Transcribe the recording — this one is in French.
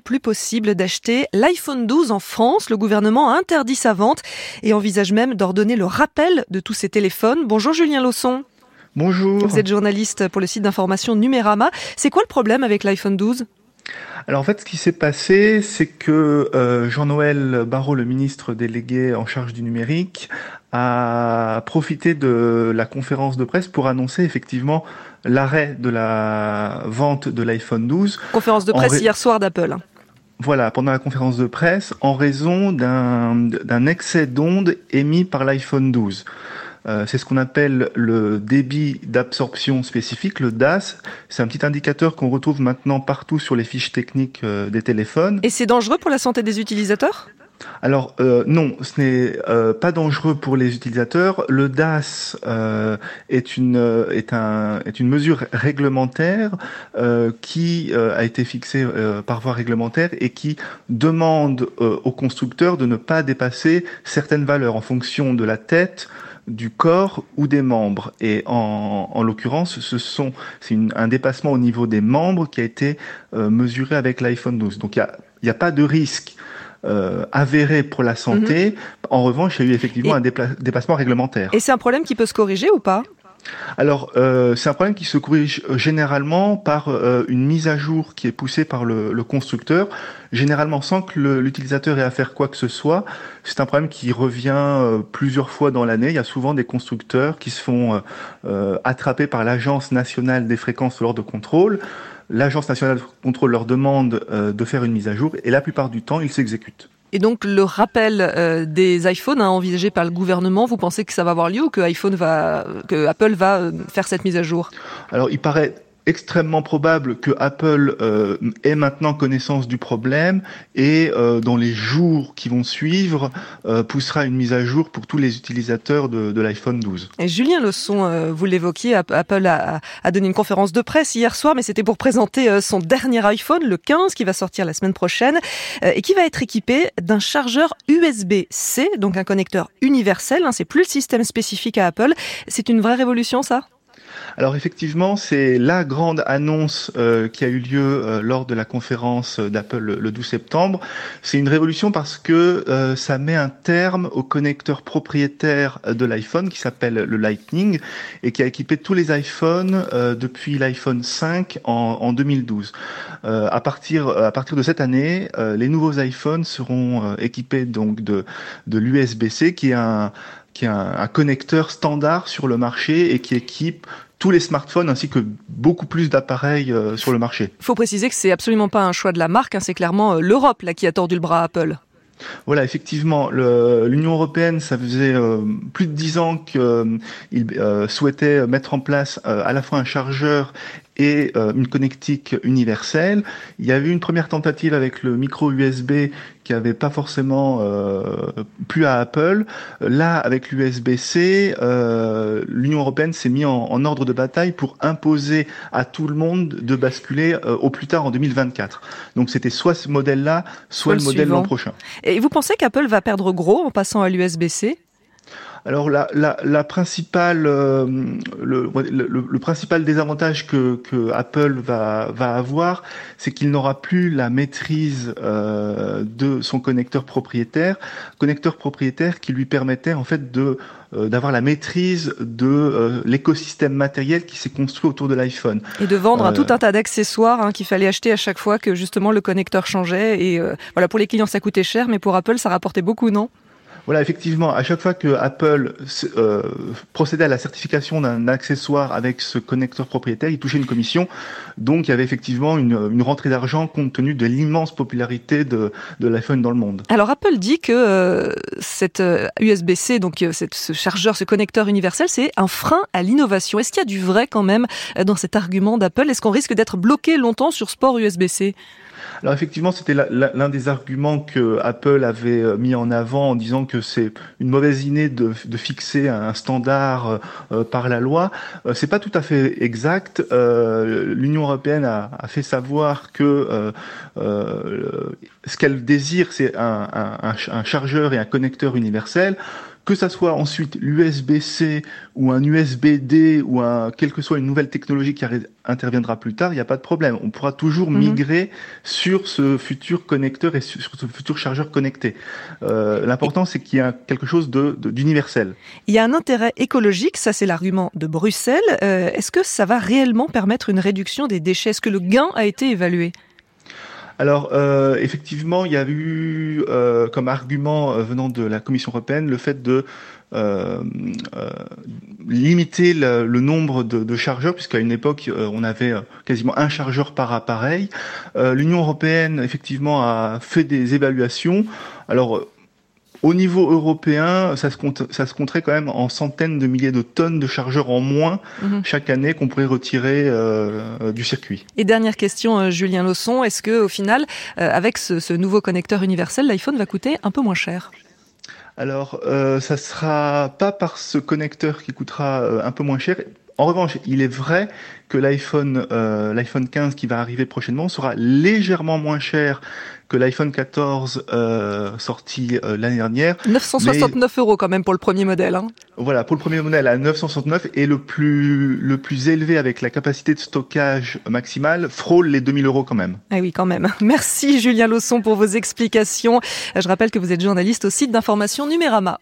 plus possible d'acheter l'iPhone 12 en France. Le gouvernement a interdit sa vente et envisage même d'ordonner le rappel de tous ces téléphones. Bonjour Julien Lausson. Bonjour. Vous êtes journaliste pour le site d'information Numérama. C'est quoi le problème avec l'iPhone 12 alors en fait, ce qui s'est passé, c'est que euh, Jean-Noël Barrot, le ministre délégué en charge du numérique, a profité de la conférence de presse pour annoncer effectivement l'arrêt de la vente de l'iPhone 12. Conférence de presse hier soir d'Apple. Voilà, pendant la conférence de presse, en raison d'un excès d'ondes émis par l'iPhone 12. Euh, c'est ce qu'on appelle le débit d'absorption spécifique, le DAS. C'est un petit indicateur qu'on retrouve maintenant partout sur les fiches techniques euh, des téléphones. Et c'est dangereux pour la santé des utilisateurs? Alors euh, non, ce n'est pas dangereux pour les utilisateurs. Le DAS est une est un est une mesure réglementaire qui a été fixée par voie réglementaire et qui demande aux constructeurs de ne pas dépasser certaines valeurs en fonction de la tête, du corps ou des membres. Et en, en l'occurrence, ce sont c'est un dépassement au niveau des membres qui a été euh, mesuré avec l'iPhone 12. Donc il n'y a, a pas de risque euh, avéré pour la santé. Mhm. En revanche, il y a eu effectivement un dépassement réglementaire. Et c'est un problème qui peut se corriger ou pas? Alors, euh, c'est un problème qui se corrige euh, généralement par euh, une mise à jour qui est poussée par le, constructeur, généralement sans que l'utilisateur ait à faire quoi que ce soit. C'est un problème qui revient plusieurs fois dans l'année. Il y a souvent des constructeurs qui se font attraper par l'Agence nationale des fréquences lors de contrôle. L'Agence nationale de contrôle leur demande de faire une mise à jour et la plupart du temps, ils s'exécutent. Et donc le rappel euh, des iPhones hein, envisagé par le gouvernement, vous pensez que ça va avoir lieu ou que iPhone va, que Apple va euh, faire cette mise à jour? Alors il paraît extrêmement probable que Apple euh, ait maintenant connaissance du problème et euh, dans les jours qui vont suivre euh, poussera une mise à jour pour tous les utilisateurs de, l'iPhone 12. Et Julien Leçon, vous l'évoquiez, Apple a, a, donné une conférence de presse hier soir, mais c'était pour présenter son dernier iPhone, le 15, qui va sortir la semaine prochaine et qui va être équipé d'un chargeur USB-C, donc un connecteur universel. Hein, c'est plus le système spécifique à Apple. C'est une vraie révolution, ça? Alors effectivement, c'est la grande annonce euh, qui a eu lieu euh, lors de la conférence d'Apple le 12 septembre. C'est une révolution parce que euh, ça met un terme au connecteur propriétaire de l'iPhone qui s'appelle le Lightning et qui a équipé tous les iPhones depuis l'iPhone 5 en, en 2012. à partir à partir de cette année, les nouveaux iPhones seront équipés donc de de l'USB-C qui est un qui est un, un, connecteur standard sur le marché et qui équipe tous les smartphones ainsi que beaucoup plus d'appareils euh, sur le marché. Il faut préciser que c'est absolument pas un choix de la marque, hein, c'est clairement euh, l'Europe là qui a tordu le bras à Apple. Voilà, effectivement, l'Union européenne, ça faisait euh, plus de dix ans qu'il euh, souhaitait mettre en place à la fois un chargeur et une connectique universelle. Il y avait une première tentative avec le micro USB qui avait pas forcément plu à Apple. Là, avec l'USB-C, l'Union européenne s'est mis en, en, ordre de bataille pour imposer à tout le monde de basculer au plus tard en 2024. Donc c'était soit ce modèle-là, soit, soit, le, le modèle l'an prochain. Et vous pensez qu'Apple va perdre gros en passant à l'USB-C alors la, la, la principale, euh, le, le, le, principal désavantage que, que Apple va, va avoir, c'est qu'il n'aura plus la maîtrise euh, de son connecteur propriétaire, connecteur propriétaire qui lui permettait en fait de euh, d'avoir la maîtrise de l'écosystème matériel qui s'est construit autour de l'iPhone. Et de vendre un, tout un tas d'accessoires hein, qu'il fallait acheter à chaque fois que justement le connecteur changeait. Et voilà, pour les clients ça coûtait cher, mais pour Apple ça rapportait beaucoup, non? Voilà, effectivement, à chaque fois que Apple euh, procédait à la certification d'un accessoire avec ce connecteur propriétaire, il touchait une commission. Donc, il y avait effectivement une, une rentrée d'argent compte tenu de l'immense popularité de, de l'iPhone dans le monde. Alors, Apple dit que euh, cette USB-C, euh, donc cette, ce chargeur, ce connecteur universel, c'est un frein à l'innovation. Est-ce qu'il y a du vrai quand même dans cet argument d'Apple? Est-ce qu'on risque d'être bloqué longtemps sur ce port USB-C alors effectivement, c'était l'un des arguments que Apple avait mis en avant en disant que c'est une mauvaise idée de, fixer un standard euh, euh par la loi. Euh, c'est pas tout à fait exact. Euh, L'Union européenne a, fait savoir que ce qu'elle désire, c'est un, un, un chargeur et un connecteur universel que ça soit ensuite l'USB-C ou un USB-D ou un, quelle que soit une nouvelle technologie qui interviendra plus tard, il n'y a pas de problème. On pourra toujours mhm. migrer sur ce futur connecteur et sur ce futur chargeur connecté. Euh, L'important, c'est qu'il y a quelque chose d'universel. De, il y a un intérêt écologique, ça c'est l'argument de Bruxelles. Euh, Est-ce que ça va réellement permettre une réduction des déchets? Est-ce que le gain a été évalué? Alors euh, effectivement, il y a eu euh, comme argument euh, venant de la Commission européenne le fait de limiter le, nombre de, chargeurs, puisqu'à une époque on avait quasiment un chargeur par appareil. L'Union européenne effectivement a fait des évaluations. Alors au niveau européen, ça se, compte, ça se compterait quand même en centaines de milliers de tonnes de chargeurs en moins mhm. chaque année qu'on pourrait retirer euh, du circuit. Et dernière question, euh, Julien Lausson, est-ce que au final, euh, avec ce, ce, nouveau connecteur universel, l'iPhone va coûter un peu moins cher? Alors, euh, ça sera pas par ce connecteur qui coûtera un peu moins cher. En revanche, il est vrai que l'iPhone euh, l'iPhone 15 qui va arriver prochainement sera légèrement moins cher que l'iPhone 14 euh, sorti euh, l'année dernière. 969 euros quand même pour le premier modèle. Hein. Voilà, pour le premier modèle à 969 et le plus le plus élevé avec la capacité de stockage maximale frôle les 2000 euros quand même. Ah oui, quand même. Merci Julien Lausson pour vos explications. Je rappelle que vous êtes journaliste au site d'information Numérama.